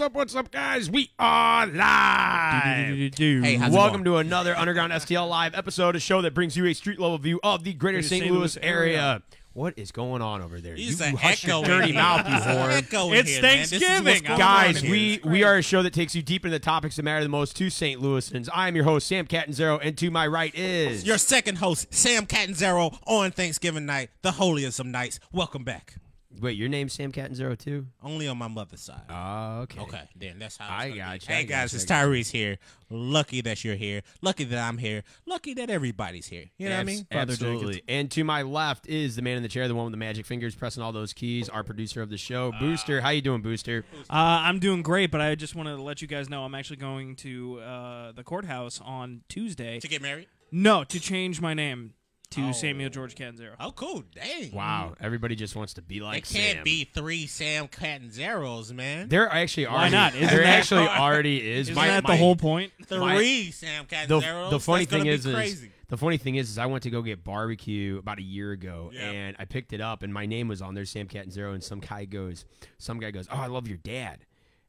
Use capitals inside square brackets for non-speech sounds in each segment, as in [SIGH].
All right. What's up? What's up, guys? We are live. Hey, how's it Welcome going? to another Underground STL Live episode, a show that brings you a street level view of the greater Greater St. St. Louis Louis area. area. What is going on over there? He's you an you hush your echo dirty in mouth, here. you whore. Echo in It's here, man. This is what's Thanksgiving. going Guys, on here. we we are a show that takes you deep into the topics that matter the most to St. Louisans. I am your host, Sam Catanzaro, and to my right is Your second host, Sam Catanzaro, on Thanksgiving night, the holiest of nights. Welcome back. Wait. Your name's Sam Catanzaro too. Only on my mother's side. Oh, okay. Okay, then that's how I it's gonna gotcha, be. I Hey guys, gotcha, it's I gotcha. Tyrese here. Lucky that you're here. Lucky that I'm here. Lucky that everybody's here. You know what I mean? Abs- Absolutely. And to my left is the man in the chair, the one with the magic fingers pressing all those keys, our producer of the show, Booster. How you doing, Booster? Uh, I'm doing great, but I just wanted to let you guys know I'm actually going to uh, the courthouse on Tuesday. To get married? No, to change my name to Oh. Samuel George Catanzaro. Oh, cool. Dang. Wow, everybody just wants to be like. It can't Sam. be three Sam Catanzaros, man. There actually are. Why not? Isn't there that- actually already is. Isn't My- that my- the whole point? my- Three Sam the, Catanzaros. the funny That's thing be is, is crazy. the funny thing is, is I went to go get barbecue about a year ago, Yeah. and I picked it up, and my name was on there, Sam Catanzaro, and some guy goes, some guy goes, oh, I love your dad,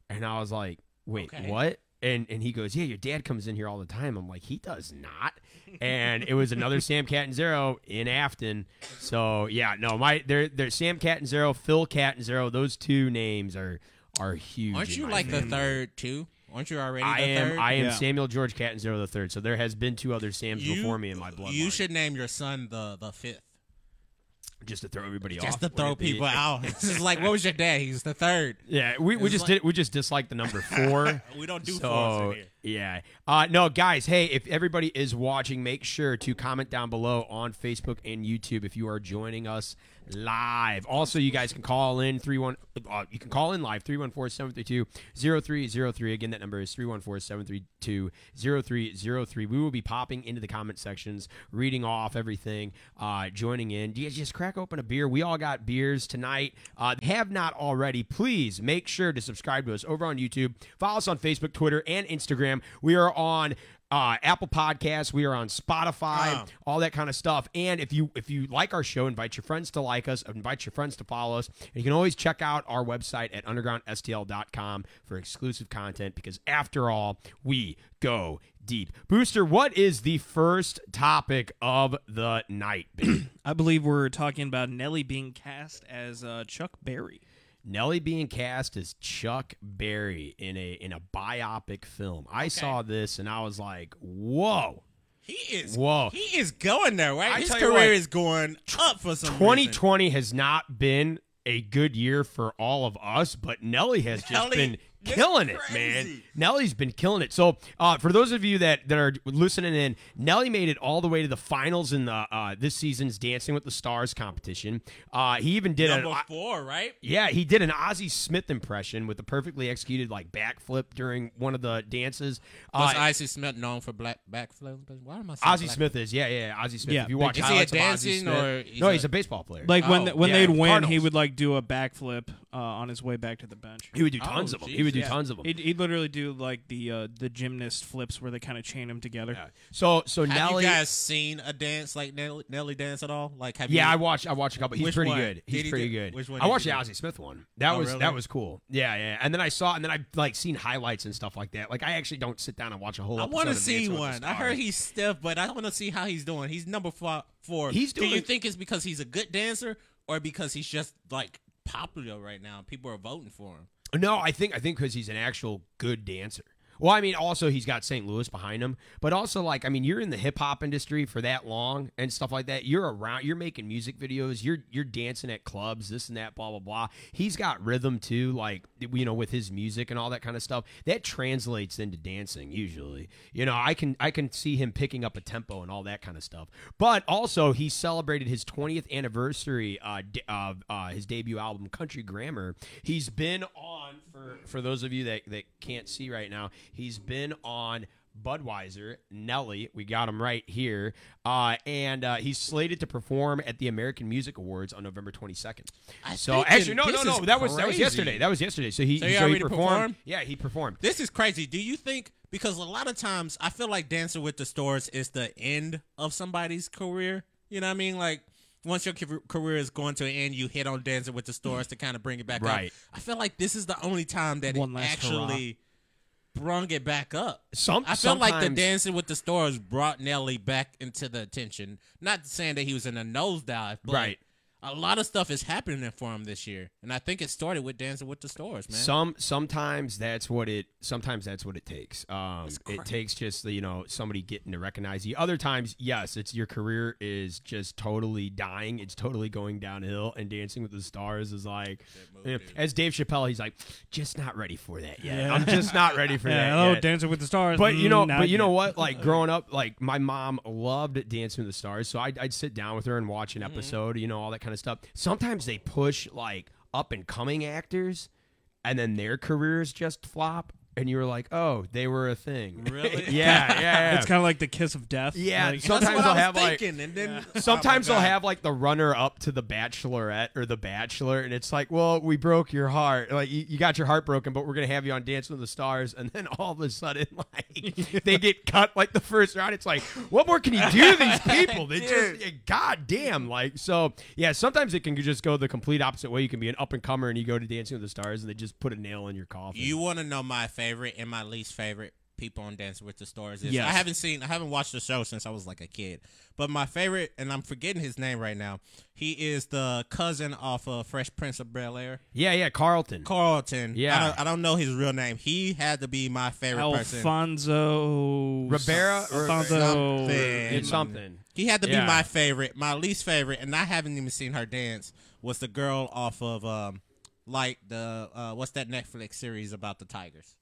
and I was like, wait, Okay. what? And and he goes, yeah, your dad comes in here all the time. I'm like, he does not. And it was another Sam Catanzaro in Afton. So yeah, no, my they're they're Sam Catanzaro, Phil Catanzaro. Those two names are are huge. Aren't you my like the third too? Aren't you already I the am. third? I am Yeah. Samuel George Catanzaro the third. So there has been two other Sams You- before me in my bloodline. You should name your son the the fifth, just to throw everybody off. just to throw it be? people out. It's just like, what was your [LAUGHS] day? He's the third. Yeah, we, we just like- did. We just dislike the number four. [LAUGHS] We don't do so fours in here. yeah, uh, no, guys. Hey, if everybody is watching, make sure to comment down below on Facebook and YouTube if you are joining us live. Also, you guys can call in three one. Uh, you can call in live 314-732-0303. Again, that number is 314-732-0303. We will be popping into the comment sections, reading off everything, uh, joining in. Do you just crack open a beer? We all got beers tonight. Uh, have not already, please make sure to subscribe to us over on YouTube. Follow us on Facebook, Twitter, and Instagram. We are on uh, Apple Podcasts. We are on Spotify, Ah. all that kind of stuff. And if you if you like our show, invite your friends to like us, invite your friends to follow us. And you can always check out our website at undergroundstl.com for exclusive content because after all, we go deep. Booster, what is the first topic of the night? [CLEARS THROAT] I believe we're talking about Nelly being cast as uh, Chuck Berry. Nelly being cast as Chuck Berry in a in a biopic film. I saw this and I was like, "Whoa." He is. Whoa. He is going there, right? I His career what, is going up for some reason. 2020 has not been a good year for all of us, but Nelly has just Nelly been killing it, man. Nelly's been killing it. So, uh, for those of you that, that are listening in, Nelly made it all the way to the finals in the uh, this season's Dancing with the Stars competition. Uh, he even did Number a four, right? yeah, he did an Ozzie Smith impression with a perfectly executed like backflip during one of the dances. Was Uh, Icy Smith known for black backflip? Why am I saying Ozzie black- Smith is yeah, yeah, Ozzie Smith. Yeah, if you watch Is he a highlights of dancing Smith, or he's no, a- he's a baseball player. Like when Oh, when yeah, they'd win, he would like do a backflip uh, on his way back to the bench. he would do Oh, tons of them. He would do yeah. tons of them. He'd, he'd literally do like the uh, the gymnast flips where they kind of chain them together. Yeah. So so Have Nelly. you guys seen a dance like Nelly, Nelly dance at all? Like, have yeah, you? I watched. I watched a couple. He's pretty one? good. He's he pretty do- good. which one I watched the do? Ozzie Smith one. That Oh, was really? that was cool. Yeah, yeah. And then I saw, and then I like seen highlights and stuff like that. Like I actually don't sit down and watch a whole. I want want to to see one. I heard he's stiff, but I want to see how he's doing. He's number four. four. He's Do you think it's because he's a good dancer or because he's just like popular right now? People are voting for him. No, I think I think because he's an actual good dancer. Well, I mean, also he's got St. Louis behind him, but also like I mean, you're in the hip hop industry for that long and stuff like that. You're around, you're making music videos, you're you're dancing at clubs, this and that, blah blah blah. He's got rhythm too, like you know, with his music and all that kind of stuff. That translates into dancing usually. You know, I can I can see him picking up a tempo and all that kind of stuff. But also, he celebrated his 20th anniversary uh, d- of uh, his debut album, Country Grammar. He's been on for for those of you that that can't see right now. He's been on Budweiser, Nelly, we got him right here, uh, and uh, he's slated to perform at the American Music Awards on November 22nd. I So actually, no, no, no, that was that was yesterday. That was yesterday. So he So he so already performed. performed? Yeah, he performed. This is crazy. Do you think because a lot of times I feel like Dancing with the Stars is the end of somebody's career? You know what I mean? Like once your career is going to an end, you hit on Dancing with the Stars to kind of bring it back Right. up. I feel like this is the only time that One it last actually brung it back up. Some I felt like the Dancing with the Stars brought Nelly back into the attention. Not saying that he was in a nosedive, but Right. A lot of stuff is happening for him this year, and I think it started with Dancing with the Stars, man. Some sometimes that's what it sometimes that's what it takes. Um, it takes just you know somebody getting to recognize you. Other times, yes, it's your career is just totally dying. It's totally going downhill. And Dancing with the Stars is like, you know, as Dave Chappelle, he's like, just not ready for that yet. Yeah. I'm just not ready for [LAUGHS] Yeah, that. hello, yet. Dancing with the Stars. But you know, Mm, but you know what? Like [LAUGHS] growing up, like my mom loved Dancing with the Stars, so I'd, I'd sit down with her and watch an Mm-hmm. episode, you know, all that kind of stuff. Sometimes they push like up and coming actors, and then their careers just flop, and you were like, oh, they were a thing. [LAUGHS] Really? yeah, yeah, yeah. It's kind of like the kiss of death. Yeah, Like- Sometimes That's what they'll I was have, like- and then [LAUGHS] Sometimes oh they'll have like the runner up to the Bachelorette or the Bachelor, and it's like, well, we broke your heart, like you, you got your heart broken, but we're gonna have you on Dancing with the Stars, and then all of a sudden, [LAUGHS] like they get cut like the first round. It's like, what more can you do to these people? They just, eh, god damn, like so. Yeah, sometimes it can just go the complete opposite way. You can be an up and comer, and you go to Dancing with the Stars, and they just put a nail in your coffin. You want to know my favorite and my least favorite people on Dancing with the Stars? Is Yes. I haven't seen, I haven't watched the show since I was like a kid. But my favorite, and I'm forgetting his name right now. He is the cousin off of Fresh Prince of Bel Air, yeah, yeah, Carlton. Carlton. Yeah. I don't, I don't know his real name. He had to be my favorite person. Alfonso Rivera or- Alfonso. Something. it's something. He had to Yeah. be my favorite. My least favorite, and I haven't even seen her dance, was the girl off of um, like the uh, what's that Netflix series about the Tigers?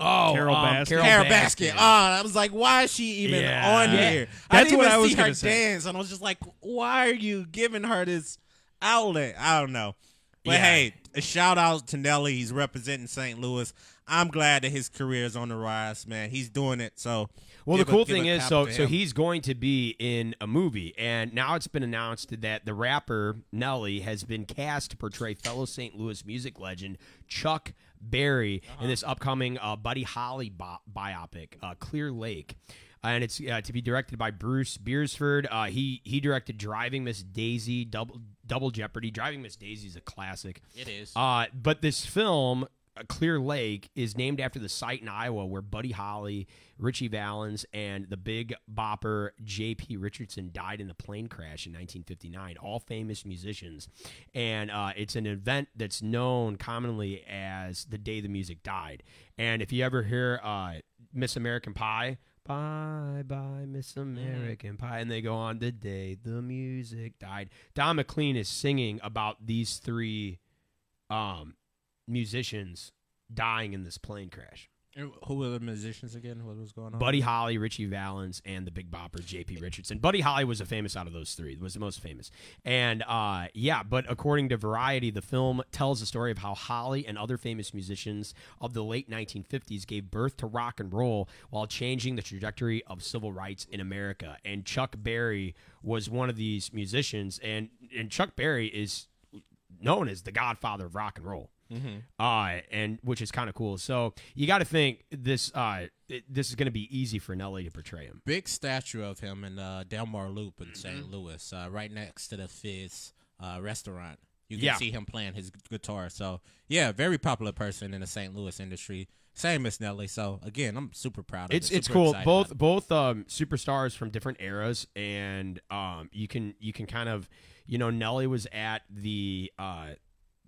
Oh, Carol um, Baskin. Carol, Carole Baskin. Baskin. Oh, I was like, why is she even Yeah. on Yeah. here? That's I didn't what even I was see her say. dance, and I was just like, why are you giving her this outlet? I don't know. But Yeah. hey, a shout out to Nelly. He's representing St. Louis. I'm glad that his career is on the rise, man. He's doing it. So, Well, the cool give thing is, so so he's going to be in a movie, and now it's been announced that the rapper Nelly has been cast to portray fellow St. Louis music legend Chuck Berry Uh-huh. in this upcoming uh, Buddy Holly bi- biopic, uh, Clear Lake. And it's uh, to be directed by Bruce Beresford. Uh, he he directed Driving Miss Daisy, Double Double Jeopardy. Driving Miss Daisy is a classic. it is. Uh, but this film, Clear Lake, is named after the site in Iowa where Buddy Holly, Ritchie Valens, and the big bopper J.P. Richardson died in a plane crash in 1959. All famous musicians. And uh, it's an event that's known commonly as the day the music died. And if you ever hear uh, Miss American Pie, Bye bye, Miss American Pie. And they go on the day the music died. Don McLean is singing about these three um, musicians dying in this plane crash. Who were the musicians again? What was going on? Buddy Holly, Ritchie Valens, and the Big Bopper, J.P. Richardson. Buddy Holly was the famous out of those three. Was the most famous. And uh, yeah, but according to Variety, the film tells the story of how Holly and other famous musicians of the late 1950s gave birth to rock and roll while changing the trajectory of civil rights in America. And Chuck Berry was one of these musicians, and and Chuck Berry is known as the godfather of rock and roll. Uh, and which is kind of cool. So you got to think this uh it, this is going to be easy for Nelly to portray him. Big statue of him in uh, Delmar Loop in Mm-hmm. St. Louis, uh, right next to the Fizz uh, restaurant. You can Yeah. see him playing his guitar. So yeah, very popular person in the St. Louis industry. Same as Nelly. So again, I'm super proud of It's it. it's cool. Both both um superstars from different eras, and um you can you can kind of you know Nelly was at the uh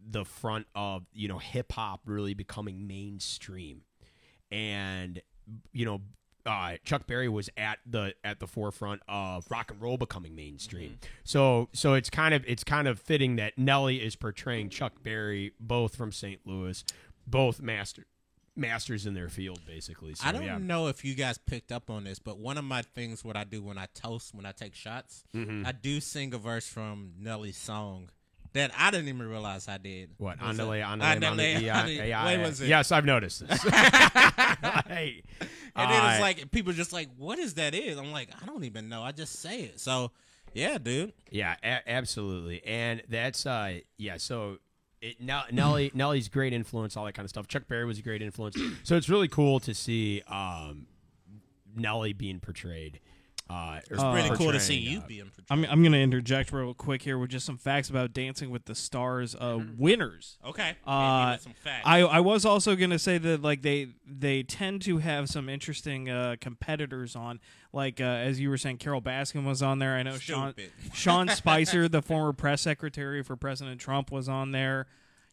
the front of you know hip hop really becoming mainstream, and you know uh, Chuck Berry was at the at the forefront of rock and roll becoming mainstream. So so it's kind of it's kind of fitting that Nelly is portraying Chuck Berry both from St. Louis, both master masters in their field basically. So I don't yeah. know if you guys picked up on this, but one of my things, what I do when I toast, when I take shots, Mm-hmm. I do sing a verse from Nelly's song that I didn't even realize I did. What Was Andale, it- Andale, Andale, Andale, yeah, Andale. yeah, What yeah. was it? Yes, I've noticed this. [LAUGHS] Hey, And then uh, it's like people just like, what is that? Is I'm like, I don't even know. I just say it. So yeah, dude. yeah, a- absolutely, and that's uh, yeah. So it, Nell- Nelly, [LAUGHS] Nelly's great influence, all that kind of stuff. Chuck Berry was a great influence. So it's really cool to see um, Nelly being portrayed. Uh, It's pretty cool to see you uh, being portrayed. I'm I'm gonna interject real quick here with just some facts about Dancing with the Stars uh, winners. okay. Uh, some facts. I I was also gonna say that like they they tend to have some interesting uh, competitors on. Like uh, as you were saying, Carole Baskin was on there. I know Sean Stupid. [LAUGHS] Sean Spicer, the former press secretary for President Trump, was on there.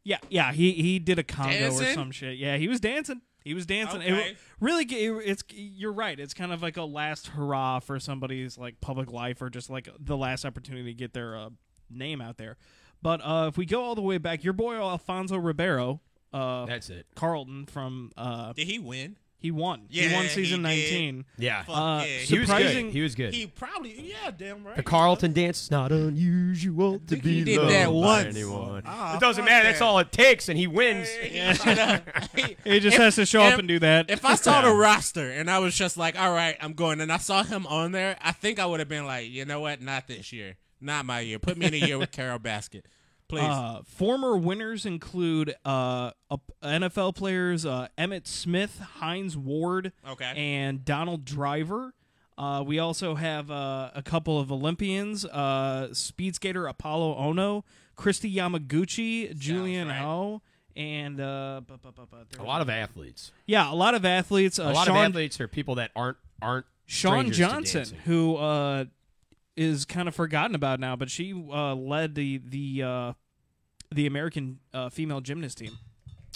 Yeah, yeah, he he did a Congo or some shit. Yeah, he was dancing. He was dancing. It- really, it- it's you're right. It's kind of like a last hurrah for somebody's like public life or just like the last opportunity to get their uh, name out there. But uh, if we go all the way back, your boy Alfonso Ribeiro, uh, That's it. Carlton from uh, Did he win? He won. he Yeah, won he season did. nineteen. Yeah. Fuck Uh, yeah. he was surprising- good. He was good. He probably yeah, damn right. the Carlton dance is not unusual to be he did loved that by once. anyone. Ah, it doesn't fuck matter. That's all it takes, and he wins. [LAUGHS] He just If- has to show up and do that. If I saw the roster and I was just like, all right, I'm going, and I saw him on there, I think I would have been like, you know what? Not this year. Not my year. Put me in a year with Carol Basket. Please. Uh, former winners include uh, up- NFL players uh, Emmitt Smith, Hines Ward, Okay. and Donald Driver. Uh, we also have uh, a couple of Olympians: uh, speed skater Apolo Ohno, Kristi Yamaguchi, Julianne right. Hough, and uh, bu- bu- bu- bu- A lot of athletes. yeah, a lot of athletes. Uh, A lot Sean, of athletes are people that aren't aren't Shawn strangers to Johnson, who uh, is kind of forgotten about now, but she uh, led the the uh, the American uh, female gymnast team.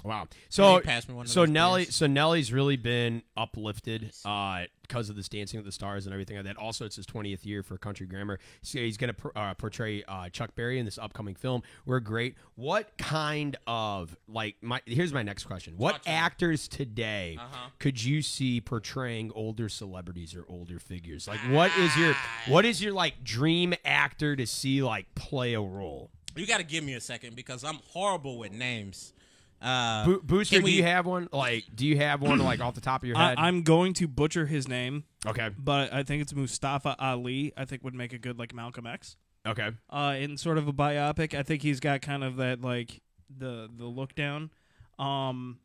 Wow. So you pass me one so Nelly beers? so Nelly's really been uplifted uh because of this Dancing with the Stars and everything like that. Also, it's his 20th year for Country Grammar. So he's going to uh, portray uh, Chuck Berry in this upcoming film. We're great. What kind of like my here's my next question. What Talk to me. actors today Uh-huh. could you see portraying older celebrities or older figures? Like what is your what is your like dream actor to see like play a role? You got to give me a second because I'm horrible with names. Uh, Bo- Booster, can do you have one? Like, do you have one like off the top of your head? I, I'm going to butcher his name, okay. but I think it's Mustafa Ali. I think would make a good like Malcolm X. Okay. Uh, in sort of a biopic, I think he's got kind of that like the the look down. Um,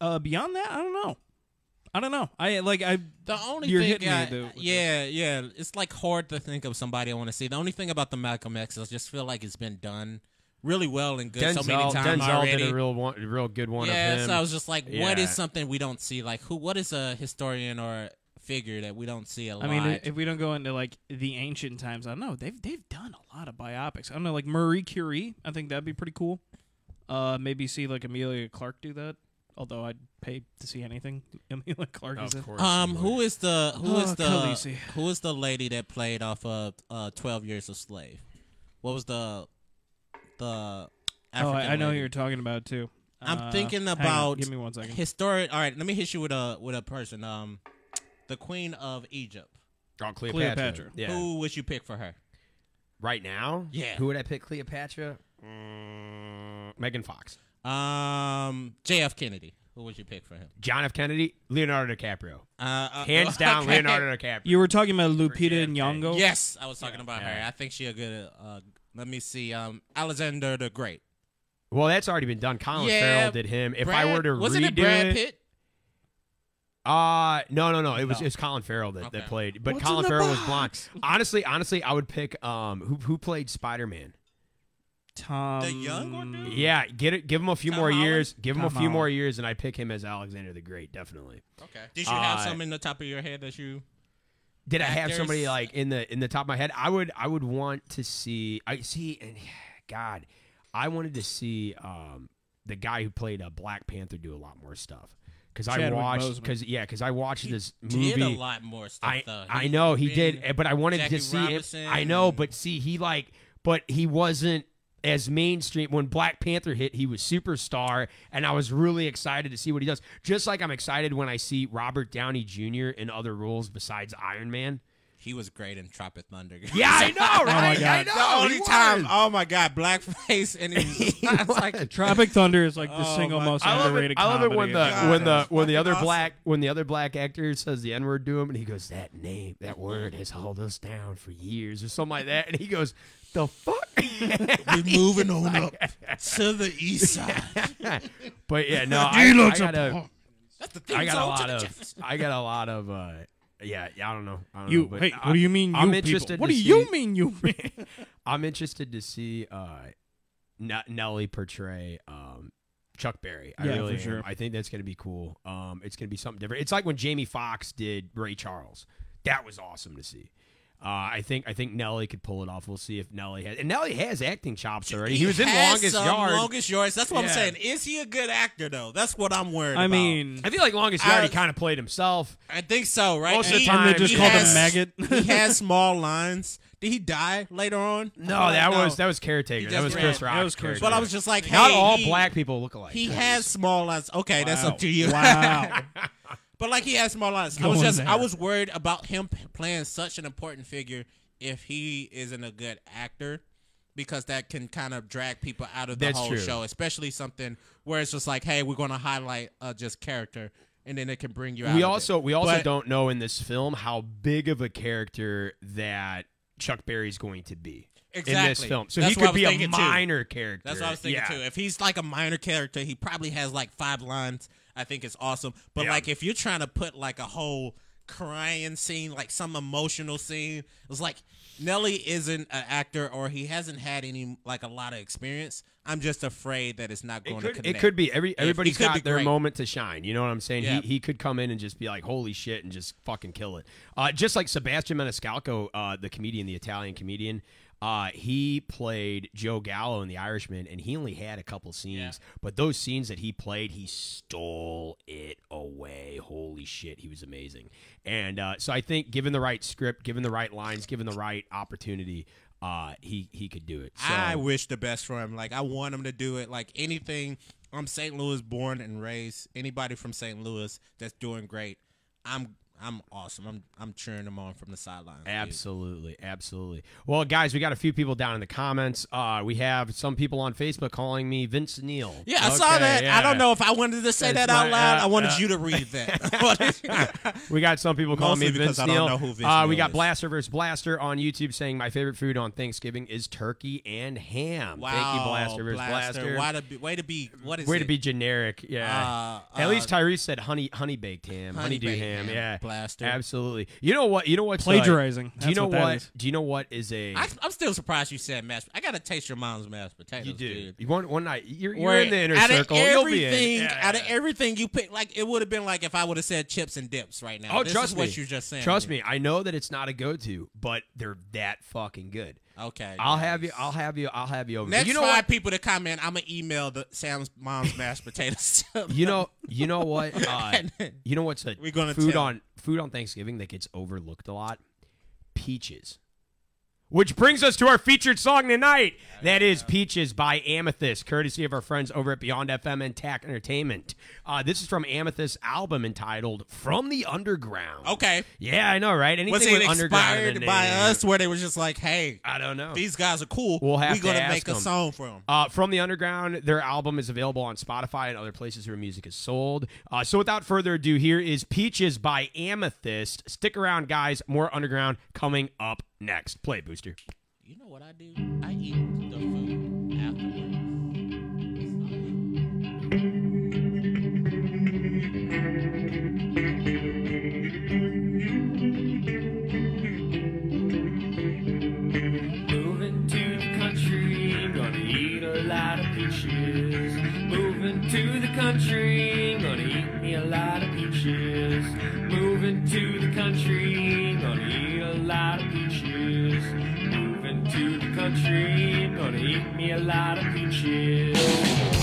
uh, beyond that, I don't know. I don't know. I like I The only You're thing, hitting me, I- dude, with yeah, yeah, it's like hard to think of somebody I want to see. The only thing about the Malcolm X, I just feel like it's been done really well and good Denzel, so many times Denzel already. did a real one, real good one yeah, of him. so I was just like, what Yeah. is something we don't see? Like, who? What is a historian or figure that we don't see a I lot? I mean, if we don't go into like the ancient times, I don't know. They've they've done a lot of biopics. I don't know, like Marie Curie. I think that'd be pretty cool. Uh, maybe see like Emilia Clarke do that. Although I'd pay to see anything [LAUGHS] Emilia Clarke is in. of course. um, you who would. is the who is Oh, the Khaleesi. who is the lady that played off of uh, Twelve Years a Slave? What was the the Oh, I, I know who you're talking about too. I'm Uh, thinking about Give me one second. historic. All right, let me hit you with a with a person. Um, the Queen of Egypt. Oh, Cleopatra. Cleopatra. Yeah. Who would you pick for her? Right now? Yeah. Who would I pick? Cleopatra? Mm, Megan Fox. Um, J.F. Kennedy. Who would you pick for him? John F. Kennedy. Leonardo DiCaprio. Uh, uh, [LAUGHS] Hands down, okay. Leonardo DiCaprio. You were talking about Lupita JFK. Nyong'o. Yes, I was talking Yeah. about Yeah. her. I think she a good. Uh, let me see. Um, Alexander the Great. well, that's already been done. Colin Yeah, Farrell did him. If I were to wasn't redo it Brad Pitt? Uh no, no, no. It was No. it was Colin Farrell that, that played, but What's Colin in the Farrell was box? blonde. Honestly, honestly, I would pick um who who played Spider Man. Tom. The young one, dude? Yeah, get it. Give him a few Tom more Holland? years. Give him a few Holland. more years, and I pick him as Alexander the Great. Definitely. Okay. Did you have Uh, some in the top of your head that you? Did I have somebody like in the in the top of my head? I would I would want to see. I see, and [SIGHS] God, I wanted to see um the guy who played a Black Panther do a lot more stuff because I watched because yeah because I watched this Did movie. a lot more stuff I though. I know he did, but I wanted Jackie to see Robinson him. I know, but see, he like, but he wasn't as mainstream when Black Panther hit. He was superstar, and I was really excited to see what he does. Just like I'm excited when I see Robert Downey Jr. in other roles besides Iron Man. He was great in Tropic Thunder. Yeah, I know, [LAUGHS] right? God. I know. the only he time. was. Oh my God, blackface, and he [LAUGHS] was, [LAUGHS] it's like was. Tropic Thunder is like the Oh single my- most I love it. underrated. I love it when comedy the of when the when the other Fucking black when the other black actor says the n word to him, and he goes, "That name, that word has held us down for years," or something like that, and he goes, "The fuck." we're moving on up to the east side. but yeah, no, I, I got a, That's the thing. I got a song to lot the of, Jefferson. I got a lot of uh, yeah, yeah, I don't know. I don't You know, but hey, I, what do you mean? You I'm interested What do you mean? You [LAUGHS] mean? I'm interested to see uh, N- Nelly portray um, Chuck Berry. I Yeah, really for am. sure. I think that's going to be cool. Um, it's going to be something different. It's like when Jamie Foxx did Ray Charles. That was awesome to see. Uh, I think I think Nelly could pull it off. We'll see if Nelly has. And Nelly has acting chops already. He, was in Longest some Yard. Longest yards. That's what Yeah. I'm saying. Is he a good actor though? That's what I'm worried I about. mean, I feel like Longest Yard. I- he kind of played himself. I think so, right? Most of the time, and they just called has- him maggot. [LAUGHS] he has small lines. Did he die later on? No, that No. was that was caretaker. That was just Chris ran. Rock. That was Chris But I was just like, hey, Not all he, black people look alike. He has small lines. Okay, that's up to you. wow. [LAUGHS] But like he has small lines. I was just I was worried about him playing such an important figure if he isn't a good actor. Because that can kind of drag people out of the That's whole true. show, especially something where it's just like, "Hey, we're going to highlight uh, just character," and then it can bring you out. we also we also But- don't know in this film how big of a character that Chuck Berry's going to be in this film. So That's he could be a thinking, too. minor character. That's what I was thinking yeah. too. If he's like a minor character, he probably has like five lines. I think it's awesome. But Yeah. like if you're trying to put like a whole crying scene, like some emotional scene, it's like Nelly isn't an actor or he hasn't had any like a lot of experience. I'm just afraid that it's not It going to could, connect. it could be every everybody's got their great. moment to shine. You know what I'm saying? Yeah. He he could come in and just be like, "Holy shit!" and just fucking kill it. Uh, just like Sebastian Maniscalco, uh, the comedian, the Italian comedian. Uh, he played Joe Gallo in The Irishman, and he only had a couple scenes, but those scenes that he played, he stole it away. Holy shit, he was amazing. And uh, so I think, given the right script, given the right lines, given the right opportunity, uh, he he could do it. So, I wish the best for him. Like I want him to do it. Like anything. I'm St. Louis born and raised. Anybody from St. Louis that's doing great, I'm I'm awesome. I'm I'm cheering them on from the sidelines. dude. Absolutely, absolutely. Well, guys, we got a few people down in the comments. Uh, we have some people on Facebook calling me Vince Neil. Yeah, I saw Okay, that. I don't know if I wanted to say That's that out my- loud. uh, I wanted uh, you to read that. [LAUGHS] [LAUGHS] [LAUGHS] We got some people calling Mostly me Vince I don't Neil. know who Vince uh, we got is. Blaster versus Blaster on YouTube saying my favorite food on Thanksgiving is turkey and ham. wow, Thank you, Blaster vs. Blaster. Why to be, way to be? What is Way it? to be generic, yeah. Uh, At uh, least Tyrese said honey honey baked ham, honey honeydew baked ham, ham, yeah, Blaster. Absolutely. You know what? You know what's uh, Plagiarizing. do you know what that what? is. Do you know what is a? I, I'm still surprised you said mashed. I gotta taste your mom's mashed potatoes. you do. dude. You one one night. You're, you're in the inner out circle. Of You'll be in. everything, Yeah, out of everything you pick, like it would have been like if I would have said chips and dips right now. Oh, this trust is me. what you're just saying. Trust me, I know that it's not a go-to, but they're that fucking good. Okay, I'll nice. have you. I'll have you. I'll have you over. Next you know five what? people to comment, I'm gonna email the Sam's mom's mashed potatoes. to [LAUGHS] You know. You know what? [LAUGHS] Uh, you know what's a We're gonna food tell. on food on Thanksgiving that gets overlooked a lot? Peaches. Which brings us to our featured song tonight. That is Peaches by Amethyst, courtesy of our friends over at Beyond FM and TAC Entertainment. Uh, this is from Amethyst's album entitled From the Underground. Okay, Yeah, I know, right? Anything was it inspired by us, where they was just like, "Hey, I don't know. these guys are cool. We'll have we to gonna ask make a song for them." Uh, From the Underground, their album is available on Spotify and other places where music is sold. Uh, so without further ado, here is Peaches by Amethyst. Stick around, guys. More Underground coming up next. Play, Booster. You know what I do? I eat the food afterwards. Moving to the country, gonna eat a lot of peaches. Moving to the country, gonna eat me a lot of peaches. Moving to the country, country, gonna eat me a lot of peaches. Peaches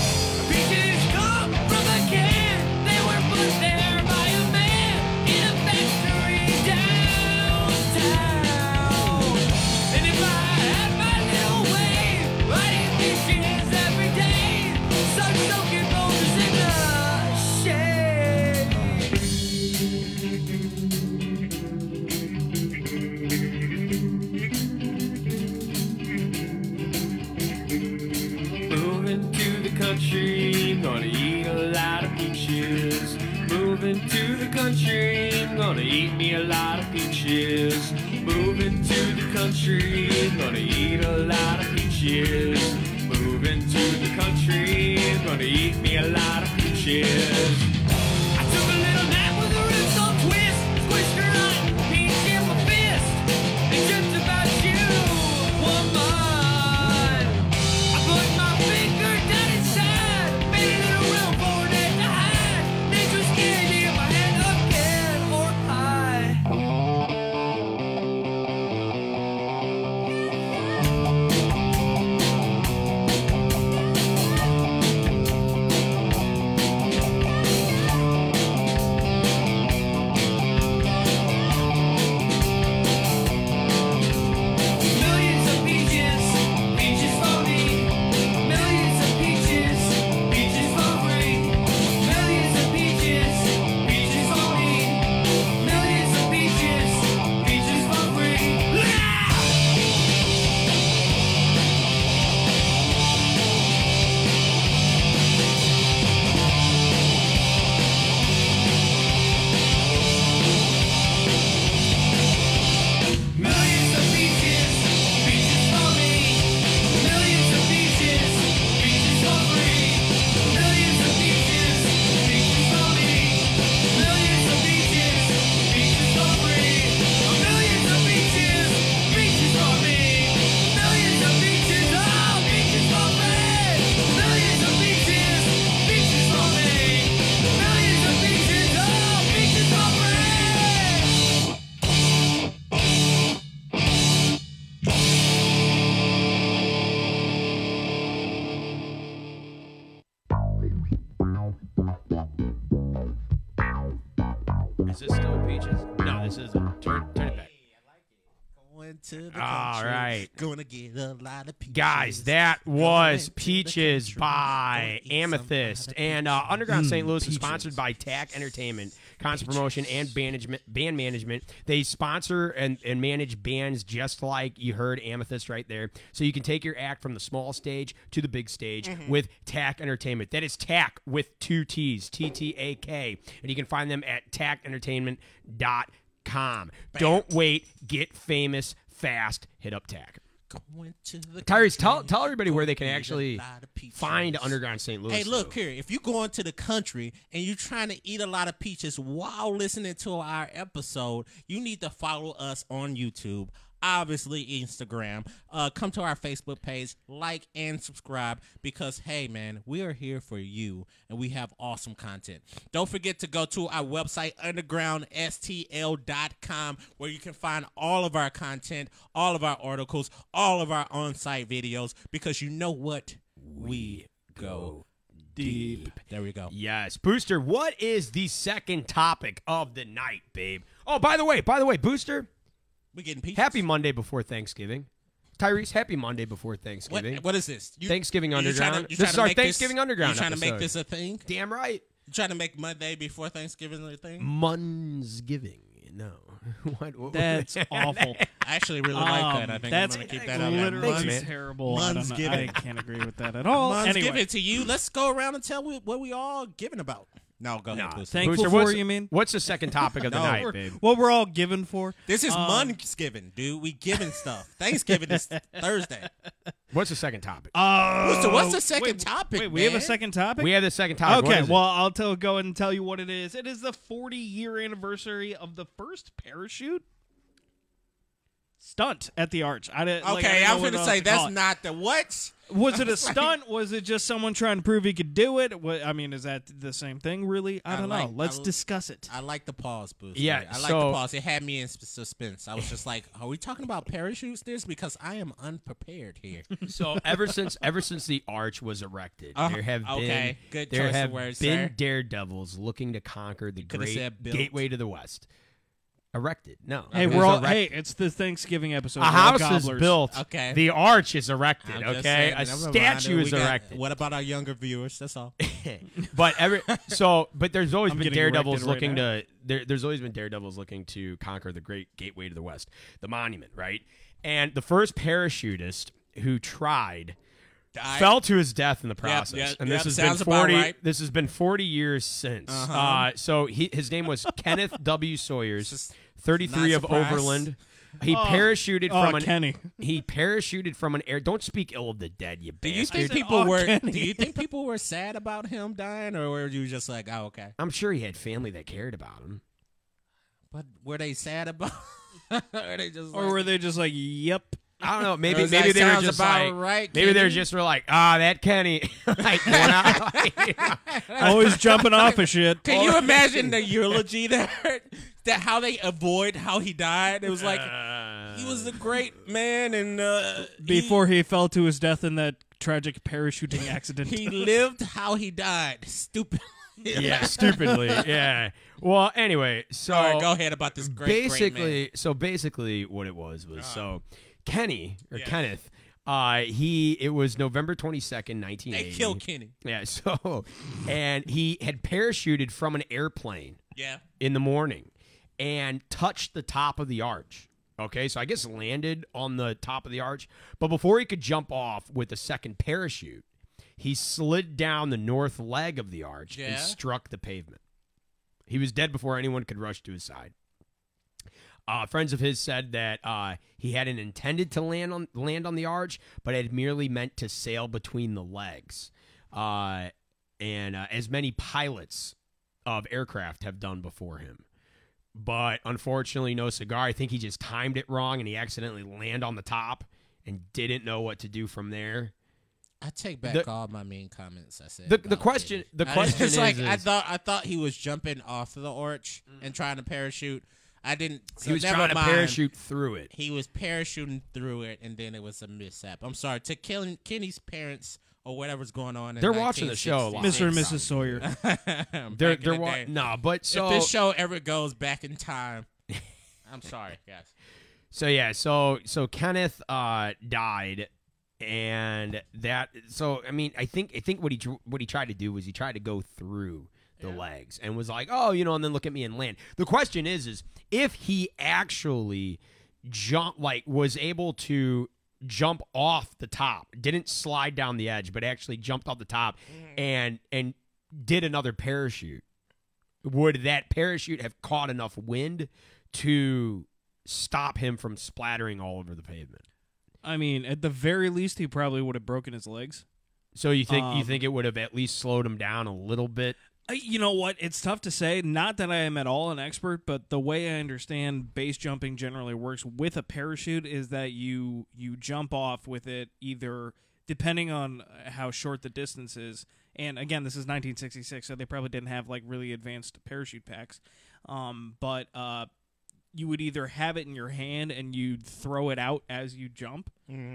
get a lot of peaches. Guys, that was Peaches by gonna eat some Amethyst. And uh, peaches. Underground St. Mm, Louis is sponsored by TAC Entertainment, concert promotion, and management, band management. They sponsor and, and manage bands just like you heard Amethyst right there. So you can take your act from the small stage to the big stage Mm-hmm. with TAC Entertainment. That is TAC with two T's, T T A K. And you can find them at tacentertainment.com. Don't wait. Get famous fast. Hit up TAC. Going to the Tyrese, tell tell everybody where they can gonna eat a actually lot of peaches. find Underground St. Louis. Hey, look though. here. If you're going to the country and you're trying to eat a lot of peaches while listening to our episode, you need to follow us on YouTube. Obviously, Instagram. Uh, come to our Facebook page, like and subscribe because, hey, man, we are here for you and we have awesome content. Don't forget to go to our website, undergroundstl.com, where you can find all of our content, all of our articles, all of our on site videos because you know what? We go deep. There we go. Yes, Booster. What is the second topic of the night, babe? Oh, by the way, by the way, Booster. We getting peaches. Happy Monday before Thanksgiving. Tyrese, happy Monday before What, Thanksgiving. what is this? You, Thanksgiving you Underground. trying to- This is to our make this- Thanksgiving Underground You trying to make this a thing? Damn right. You trying to make Monday before Thanksgiving a thing? Munsgiving. No. [LAUGHS] what, what- That's awful. [LAUGHS] I actually really like that. I Um, think that's I'm gonna keep that on. literally Thanks, man. terrible. I, don't know. I can't agree with that at all. Mon's anyway, give to you. Let's go around and tell what we all giving about. No, go ahead. Nah, Booster. Thankful Booster, for, what's, you mean? What's the second topic of the [LAUGHS] No. night, babe? what we're all given for. This is Um, Thanksgiving, dude. We giving stuff. [LAUGHS] Thanksgiving is Thursday. What's the second topic? Uh, Booster, what's the second wait, topic, Wait, we have a man? second topic. we have the second topic. What Okay, is it? well, I'll tell go ahead and tell you what it is. It is the 40 year anniversary of the first parachute stunt at the Arch. I didn't. like, I Okay, didn't know I'm what gonna else say to call that's it. not the what? Was it a [LAUGHS] stunt? Was it just someone trying to prove he could do it? What, I mean, is that the same thing? Really? I I don't like- know. Let's I- discuss it. I like the pause, Booster. Yeah, I like so- the pause. It had me in s- suspense. I was just like, "Are we talking about parachutes?" This because I am unprepared here. [LAUGHS] So ever since ever since the arch was erected, Uh, there have okay. been Good there choice of have words, been sir. daredevils looking to conquer the coulda great said built. gateway to the west. Erected, no. hey, we're all. Hey, it's the Thanksgiving episode. a We're all house is gobblers. built. Okay. The arch is erected. I'm just okay, saying, a never statue We is got- erected. What about our younger viewers? That's all. [LAUGHS] [LAUGHS] but every so, but there's always I'm been getting daredevils erected right looking now. to. There, there's always been daredevils looking to conquer the great gateway to the west, the monument, right? And the first parachutist who tried Died. fell to his death in the process. yep, and yep, this has been forty. right. This has been forty years since. Uh-huh. Uh, so he, his name was [LAUGHS] Kenneth W. Sawyers, thirty-three of. Overland. He Oh. parachuted Oh, from an Kenny. [LAUGHS] he parachuted from an air. Don't speak ill of the dead, you Do you think people "Oh, were? Kenny." Do you think [LAUGHS] people were sad about him dying, or were you just like, oh, okay? I'm sure he had family that cared about him. But were they sad about? or they just? Or were they just like, "Yep"? I don't know. Maybe was maybe like, they were just about like right, maybe they're just were like ah that Kenny [LAUGHS] like going out. [LAUGHS] Always jumping off of shit. Can you imagine the eulogy that that how they avoid how he died? It was like he was a great man, and uh, Before he fell to his death in that tragic parachuting accident. he, he [LAUGHS] lived how he died. Stupid. yeah, stupidly. Yeah. Well, anyway, so All right, go ahead about this great, great man. basically, so basically, what it was was so Kenny or Yeah. Kenneth. Uh, he it was November twenty second, nineteen They killed Kenny. Yeah. [LAUGHS] So, and he had parachuted from an airplane Yeah. in the morning and touched the top of the arch. Okay, so I guess landed on the top of the arch, but before he could jump off with a second parachute, he slid down the north leg of the arch and struck the pavement. He was dead before anyone could rush to his side. Uh, friends of his said that uh, he hadn't intended to land on land on the arch, but had merely meant to sail between the legs, uh, and uh, as many pilots of aircraft have done before him. But unfortunately, no cigar. I think he just timed it wrong, and he accidentally landed on the top and didn't know what to do from there. I take back The- all my mean comments I said. The- the question- the I- question it's like is- I thought I thought he was jumping off of the arch and trying to parachute. I didn't. So he was never trying to mind. parachute through it. He was parachuting through it, and then it was a mishap. I'm sorry to Ken, Kenny's parents or whatever's going on. They're watching the show, Mr. and Mrs. Sawyer. [LAUGHS] They're in they're the wa- day. no, but so if this show ever goes back in time, [LAUGHS] I'm sorry, guys. So yeah, so so Kenneth uh died and that so I mean I think I think what he dr- what he tried to do was he tried to go through the legs and was like, "Oh, you know, and then look at me and land." The question is is if he actually jump like was able to jump off the top, didn't slide down the edge, but actually jumped off the top and and did another parachute. Would that parachute have caught enough wind to stop him from splattering all over the pavement? I mean, at the very least, he probably would have broken his legs. So you think you Um, think it would have at least slowed him down a little bit? You know what? It's tough to say. Not that I am at all an expert, but the way I understand base jumping generally works with a parachute is that you you jump off with it either depending on how short the distance is. And again, this is 1966, so they probably didn't have like really advanced parachute packs. Um, but uh, you would either have it in your hand and you'd throw it out as you jump,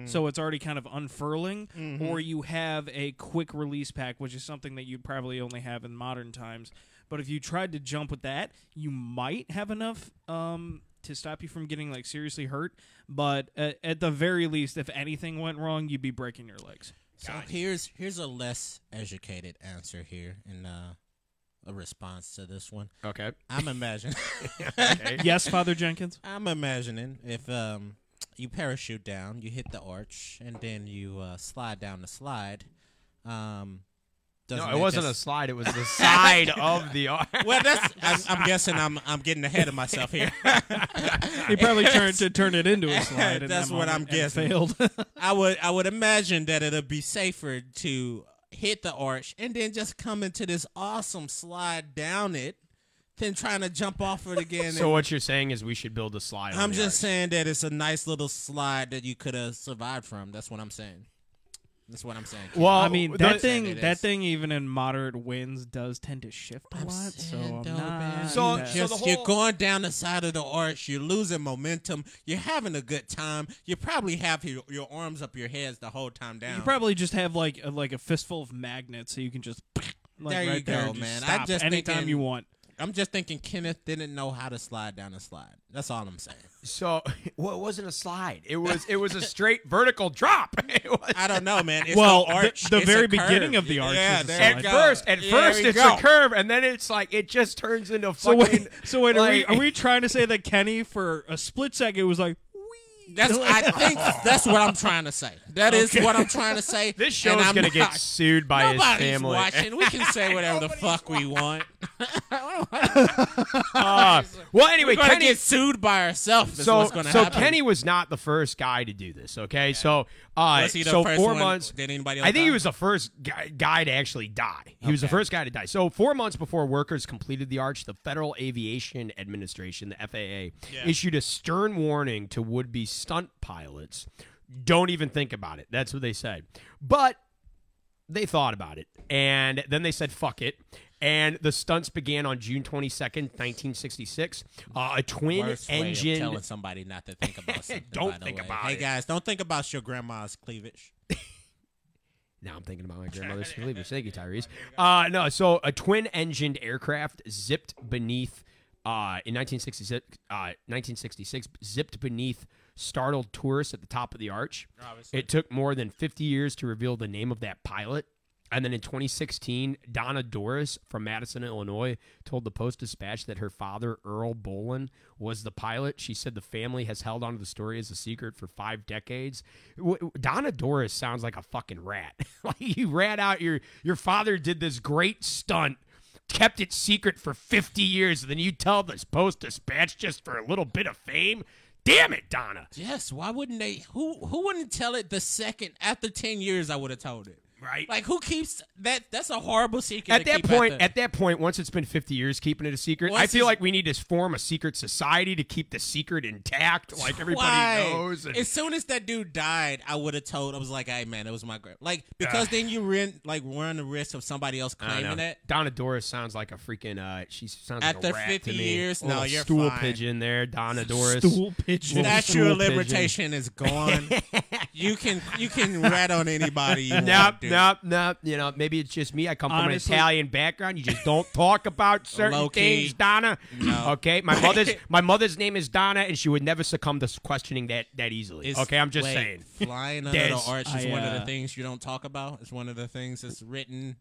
so it's already kind of unfurling, or you have a quick release pack, which is something that you'd probably only have in modern times. But if you tried to jump with that, you might have enough um, to stop you from getting like seriously hurt. But at, at the very least, if anything went wrong, you'd be breaking your legs. So here's here's a less educated answer here and uh, a response to this one. Okay. I'm imagining. [LAUGHS] yes, Father Jenkins. I'm imagining if um you parachute down, you hit the arch, and then you uh, slide down the slide. Um, No, doesn't it wasn't a slide. It was the side [LAUGHS] of the arch. Well, that's. I'm, I'm guessing I'm I'm getting ahead of myself here. [LAUGHS] He probably turned to turn it into a slide. in That's that what moment I'm guessing. Failed. I would I would imagine that it'd be safer to hit the arch and then just come into this awesome slide down it then trying to jump off it again. So what you're saying is we should build a slide. I'm just arch. saying that it's a nice little slide that you could have survived from. That's what I'm saying. That's what I'm saying. Well, I mean, that It thing, that thing, even in moderate winds, does tend to shift a I'm lot. So saying, I'm though, not. man, So- that- so Just- the you're going down the side of the arch. You're losing momentum. You're having a good time. You probably have your, your arms up your heads the whole time down. you probably just have like a, like a fistful of magnets, so you can just [SNIFFS] like There you right there, go, just man. Stop I'm just anytime thinking- you want. I'm just thinking Kenneth didn't know how to slide down a slide. That's all I'm saying. So [LAUGHS] well, it wasn't a slide. It was it was a straight vertical drop. [LAUGHS] It was, I don't know, man. It's Well, no the- arch. the It's very a curve. beginning of the arch Yeah, is a there slide. at first, at There first it's go. a curve, and then it's like it just turns into So fucking. wait, so wait, are we are we trying to say that Kenny for a split second was like, That's [LAUGHS] I think that's what I'm trying to say. That is what I'm trying to say. [LAUGHS] This and is I'm gonna not- get sued by his Nobody's family. watching. We can say [LAUGHS] whatever the fuck we want. Uh, well, anyway, We're gonna Kenny. get sued by ourselves. Is so what's gonna so happen. Kenny was not the first guy to do this. Okay, so uh, Was he the so first four one? months. Did anybody else I think die? he was the first guy, guy to actually die. He was the first guy to die. So four months before workers completed the arch, the Federal Aviation Administration, the FAA, issued a stern warning to would-be stunt pilots: "Don't even think about it." That's what they said. But they thought about it, and then they said, "Fuck it." And the stunts began on June twenty second, nineteen sixty six. Uh, a twin Worst way of engine. telling somebody not to think about [LAUGHS] something. Don't think way. about hey it. Hey, guys, don't think about your grandma's cleavage. [LAUGHS] Now I'm thinking about my grandmother's cleavage. Thank you, Tyrese. Uh, no, so a twin-engined aircraft zipped beneath uh, in 1966. Uh, 1966 zipped beneath startled tourists at the top of the arch. Obviously. It took more than 50 years to reveal the name of that pilot. And then in 2016, Donna Doris from Madison, Illinois, told the Post Dispatch that her father, Earl Bolin, was the pilot. She said the family has held onto the story as a secret for five decades. W- Donna Doris sounds like a fucking rat. [LAUGHS] like you rat out your your father did this great stunt, kept it secret for 50 years, and then you tell this Post Dispatch just for a little bit of fame. Damn it, Donna. Yes, why wouldn't they? Who who wouldn't tell it the second after ten years? I would have told it. Right. Like who keeps that? That's a horrible secret. at that point, the- at that point, once it's been 50 years keeping it a secret, I feel like we need to form a secret society to keep the secret intact, like everybody Why? knows. and- As soon as that dude died, I would have told. I was like, "Hey, man, it was my grandma." Like because then you run like run the risk of somebody else claiming it. Donna Doris sounds like a freaking. Uh, she sounds like After a rat 50 to me. years, no, you're stool fine. pigeon there, Donna Doris. Stool pigeon. Statue of limitation is gone. [LAUGHS] you can you can rat on anybody you Nope, want. dude. Nope, nope. You know, maybe it's just me. I come Honestly- from an Italian background. You just don't talk about [LAUGHS] certain Low-key. things, Donna. No. Okay, my mother's [LAUGHS] my mother's name is Donna, and she would never succumb to questioning that that easily. It's- okay, I'm just wait, saying. Flying under Des. the arch is I, one of uh, the things you don't talk about. It's one of the things that's written.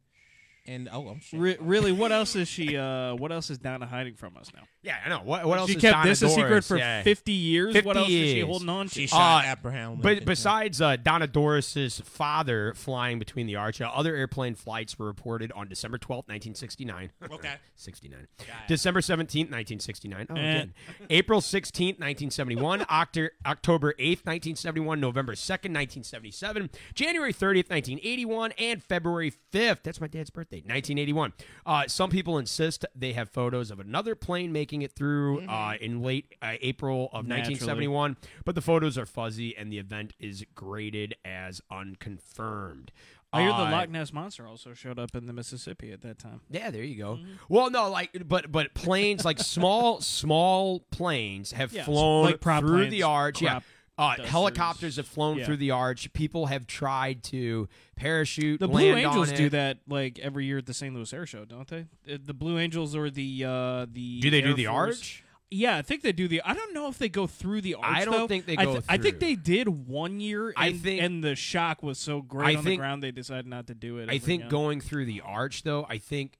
And oh, I'm shit. Re- really, what else is she? Uh, what else is Donna hiding from us now? Yeah, I know. What, what else she is kept Donna this a secret for Yeah. 50 years. 50 what else is she holding on to? She shot Uh, Abraham But besides uh, Donna Doris's father flying between the arch, uh, other airplane flights were reported on December twelfth, 1969. okay, [LAUGHS] 69. it. December 17th, 1969. Oh, Eh. again. [LAUGHS] April 16th, 1971. Octo- October 8th, 1971. November 2nd, 1977. January 30th, 1981. And February 5th. That's my dad's birthday, 1981. Uh, some people insist they have photos of another plane making it through uh, in late uh, April of Naturally. 1971, but the photos are fuzzy and the event is graded as unconfirmed. I hear the Uh, Loch Ness monster also showed up in the Mississippi at that time. yeah, there you Mm-hmm. go. Well, no, like, but but planes like small [LAUGHS] small planes have Yeah, flown like through planes, the arch. Yeah, crop uh, helicopters have flown Yeah. through the arch. People have tried to parachute. The Blue Angels do that like every year at the St. Louis Air Show, don't they? Uh, The Blue Angels or the uh, the Do they do the Force- arch? Yeah, I think they do the. I don't know if they go through the arch. I don't though. think they I, go I think they did one year. And, I think- and the shock was so great I on think- the ground they decided not to do it. I think going through the arch, though, I think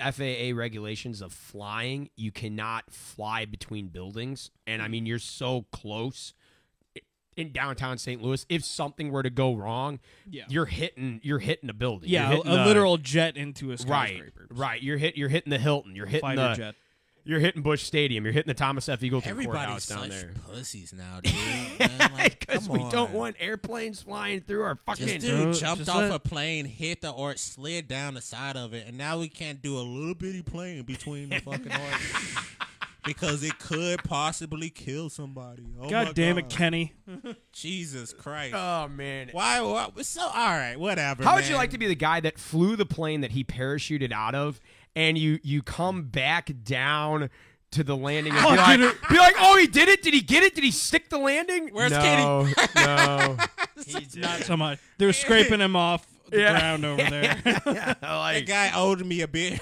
FAA regulations of flying, you cannot fly between buildings, and I mean you're so close in downtown St. Louis. If something were to go wrong, Yeah. you're hitting you're hitting a building. yeah, You're a, a the- literal jet into a skyscraper. right. right. You're hit. You're hitting the Hilton. You're hitting Fighter the. jet. You're hitting Busch Stadium. You're hitting the Thomas F. Eagleton Everybody's courthouse down such there. pussies now, [LAUGHS] dude. Man, like, [LAUGHS] Because come we don't want airplanes flying through our fucking. This dude Uh, jumped just off let- a plane, hit the arch, slid down the side of it, and now we can't do a little bitty plane between the fucking [LAUGHS] arch because it could possibly kill somebody. Oh my God damn it, Kenny! [LAUGHS] Jesus Christ! Oh man. why, why? So all right, whatever. How would you like to be the guy that flew the plane that he parachuted out of, and you you come back down to the landing and Oh, be, [LAUGHS] like, be like, oh, he did it? Did he get it? Did he stick the landing? Where's no, [LAUGHS] no. He's not so much. They're scraping him off the Yeah. ground over there. That like, guy owed me a beer.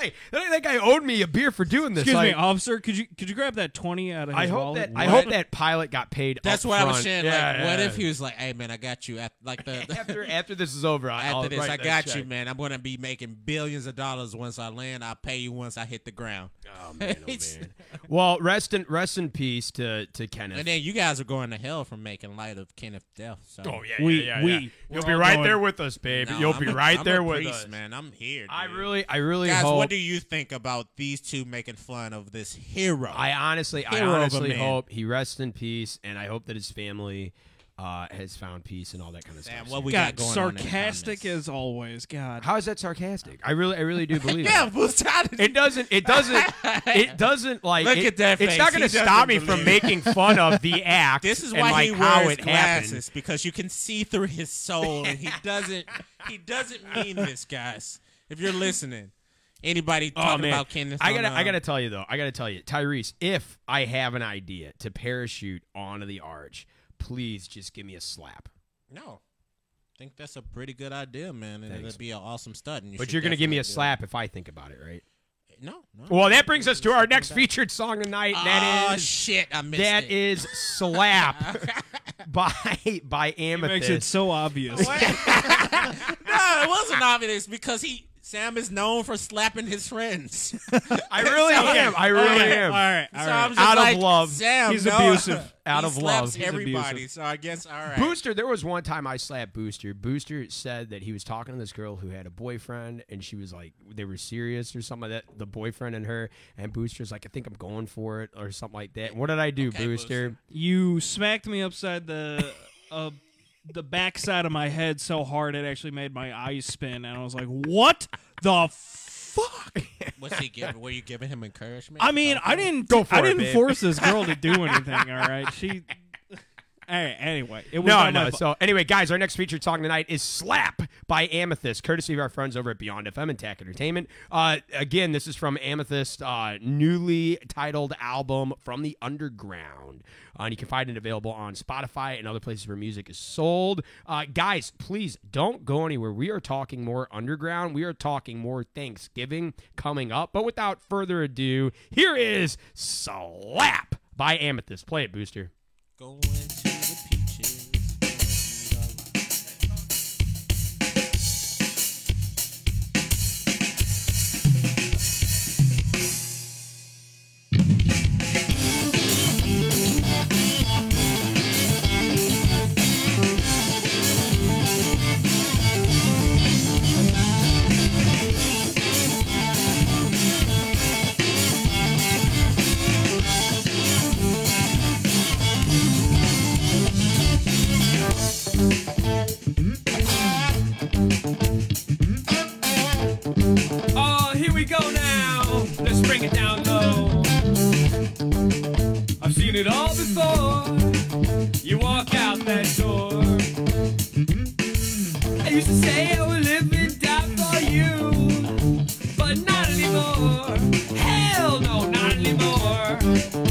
Hey, that guy owed me a beer for doing this. Excuse Like, me, officer. Could you could you grab that twenty out of his I hope wallet? that I hope that pilot got paid. That's up what I was front. saying. Yeah, like, what yeah. if he was like, "Hey, man, I got you." At like the, the- [LAUGHS] after after this is over, I- [LAUGHS] I'll after this, write I that got check. you, man. I'm gonna be making billions of dollars once I land. I'll pay you once I hit the ground. Oh [LAUGHS] man, oh man. Well, rest in rest in peace to to Kenneth. And then you guys are going to hell for making light of Kenneth's death. So. Oh yeah, We- yeah, yeah, we- yeah. we're You'll be right going- there with us, baby. No, You'll I'm be a- right I'm there a with priest, us. man. I'm here. I dude. really, I really Guys, hope. What do you think about these two making fun of this hero? I honestly, I Hero of a honestly hope he rests in peace, and I hope that his family uh, has found peace and all that kind of Sam, stuff. what we got going on in the sarcastic comments? as always. God. How is that sarcastic? I really, I really do believe [LAUGHS] yeah, it. Boost, how did It doesn't. It doesn't. [LAUGHS] It doesn't like. Look it- at that It's face. not going to stop me from believe making fun of the [LAUGHS] act. This is and, why like he how wears it happened. because you can see through his soul, and he doesn't. he doesn't mean this, guys. If you're listening, anybody Oh talking man, about Kenneth? I gotta, I uh, gotta tell you though. I gotta tell you, Tyrese. If I have an idea to parachute onto the arch, please just give me a slap. No, I think that's a pretty good idea, man, and Thanks. it'd be an awesome stud. And you But you're gonna give me a definitely do slap if I think about it, right? No, no. Well, that brings us to our next Something featured song tonight. about- That Oh is shit! I missed that it. is [LAUGHS] "Slap" [LAUGHS] by by He makes it so obvious. [LAUGHS] no, it wasn't obvious because he Sam is known for slapping his friends. [LAUGHS] I really am. I really Okay, am. All right. All So right. I'm just Out of like, love. Sam, He's no, abusive. [LAUGHS] Out he of slaps love. He's everybody. abusive. So I guess all right. Booster, there was one time I slapped Booster. Booster said that he was talking to this girl who had a boyfriend, and she was like, they were serious or something like that. The boyfriend and her, and Booster's like, I think I'm going for it or something like that. What did I do, Okay, Booster? Booster. You smacked me upside the [LAUGHS] uh, the backside of my head so hard it actually made my eyes spin, and I was like, "What the fuck?" What's he giving? Were you giving him encouragement? I mean, I didn't. Go for I it, didn't babe. force this girl to do [LAUGHS] anything. All right, she. Hey, anyway, it was No, no. my So anyway, guys, our next featured song tonight is "Slap" by Amethyst, courtesy of our friends over at Beyond FM and TAC Entertainment. Uh, again, this is from Amethyst, uh, newly titled album "From the Underground," uh, and you can find it available on Spotify and other places where music is sold. Uh, guys, please don't go anywhere. We are talking more underground. We are talking more Thanksgiving coming up. But without further ado, here is "Slap" by Amethyst. Play it, Booster. Going we go now. Let's bring it down low. I've seen it all before. You walk out that door. I used to say I would live and die for you, but not anymore. Hell no, not anymore.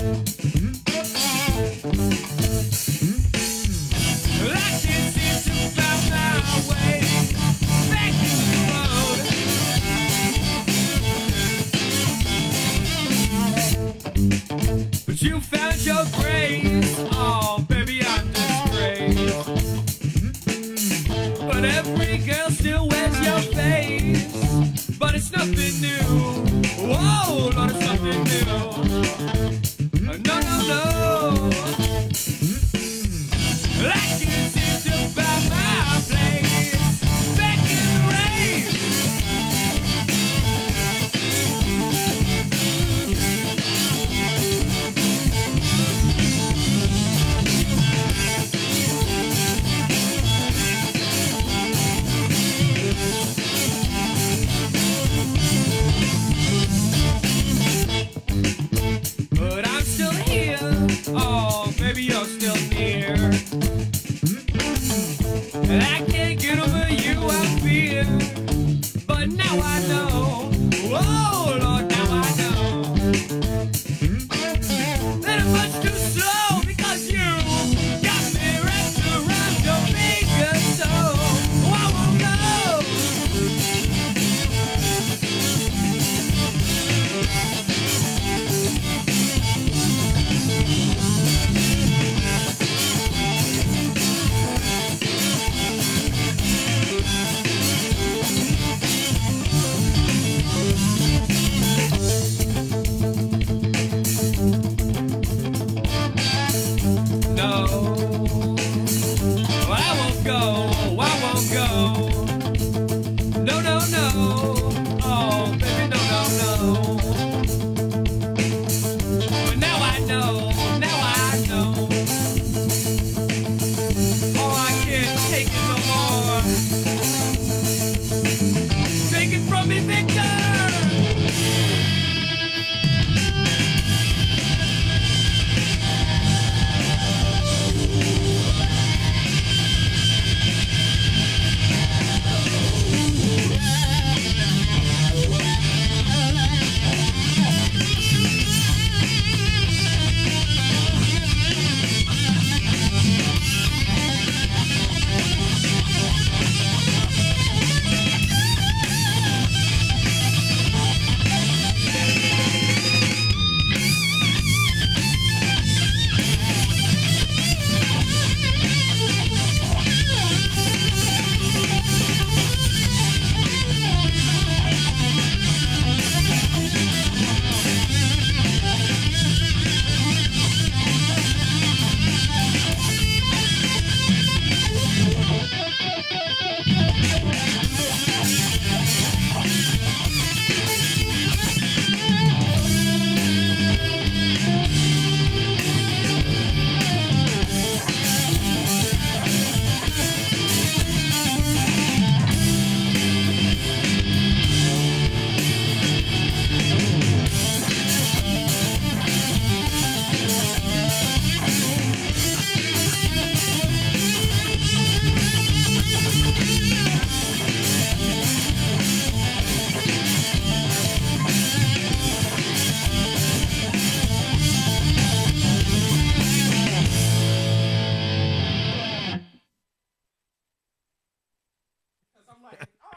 You found your grace. I can't get over you, I fear. But now I know.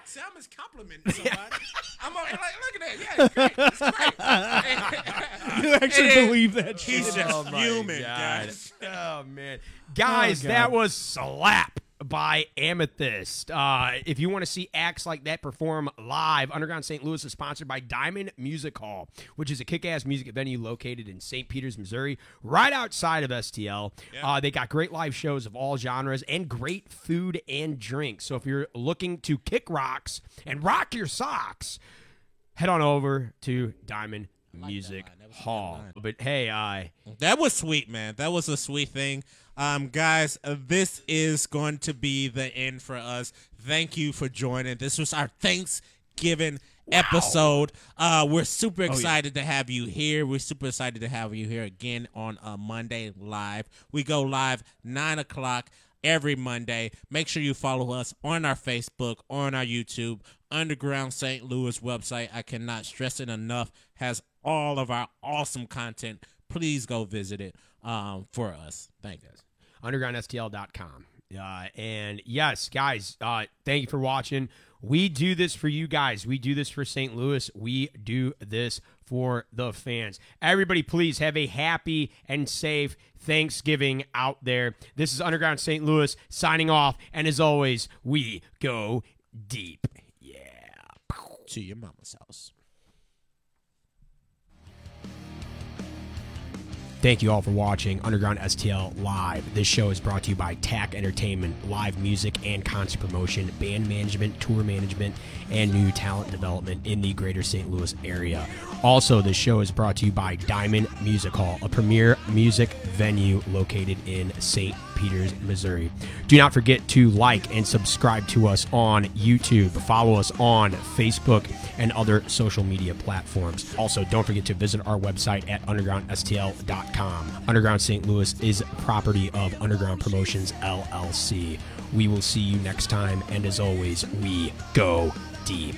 Sam is complimenting somebody. I'm over here like, look at that. Yeah, it's great. It's great. [LAUGHS] You actually It is. believe that shit? He's just Oh my human, God. guys. Oh man, oh, guys, Oh, that was slap by Amethyst. Uh, if you want to see acts like that perform live, Underground St. Louis is sponsored by Diamond Music Hall, which is a kick-ass music venue located in St. Peters, Missouri, right outside of STL. Uh, they got great live shows of all genres and great food and drinks. So if you're looking to kick rocks and rock your socks, head on over to Diamond Music line. That was a good Hall. But hey, I. That was sweet, man. That was a sweet thing. Um, guys, uh, this is going to be the end for us. Thank you for joining. This was our Thanksgiving episode. Uh, we're super excited to have you here. We're super excited to have you here again on a Monday live. We go live nine o'clock every Monday. Make sure you follow us on our Facebook, on our YouTube, Underground St. Louis website. I cannot stress it enough. Has all of our awesome content. Please go visit it um, for us. Thank you. undergroundstl.com. Uh, and yes, guys, uh, thank you for watching. We do this for you guys. We do this for St. Louis. We do this for the fans. Everybody, please have a happy and safe Thanksgiving out there. This is Underground St. Louis signing off. And as always, we go deep. Yeah. To your mama's house. Thank you all for watching Underground STL Live. This show is brought to you by TAC Entertainment, live music and concert promotion, band management, tour management, and new talent development in the greater St. Louis area. Also, this show is brought to you by Diamond Music Hall, a premier music venue located in St. Peters, Missouri. Do not forget to like and subscribe to us on YouTube. Follow us on Facebook and other social media platforms. Also, don't forget to visit our website at undergroundstl.com. Underground St. Louis is property of Underground Promotions LLC. We will see you next time, and as always, we go deep.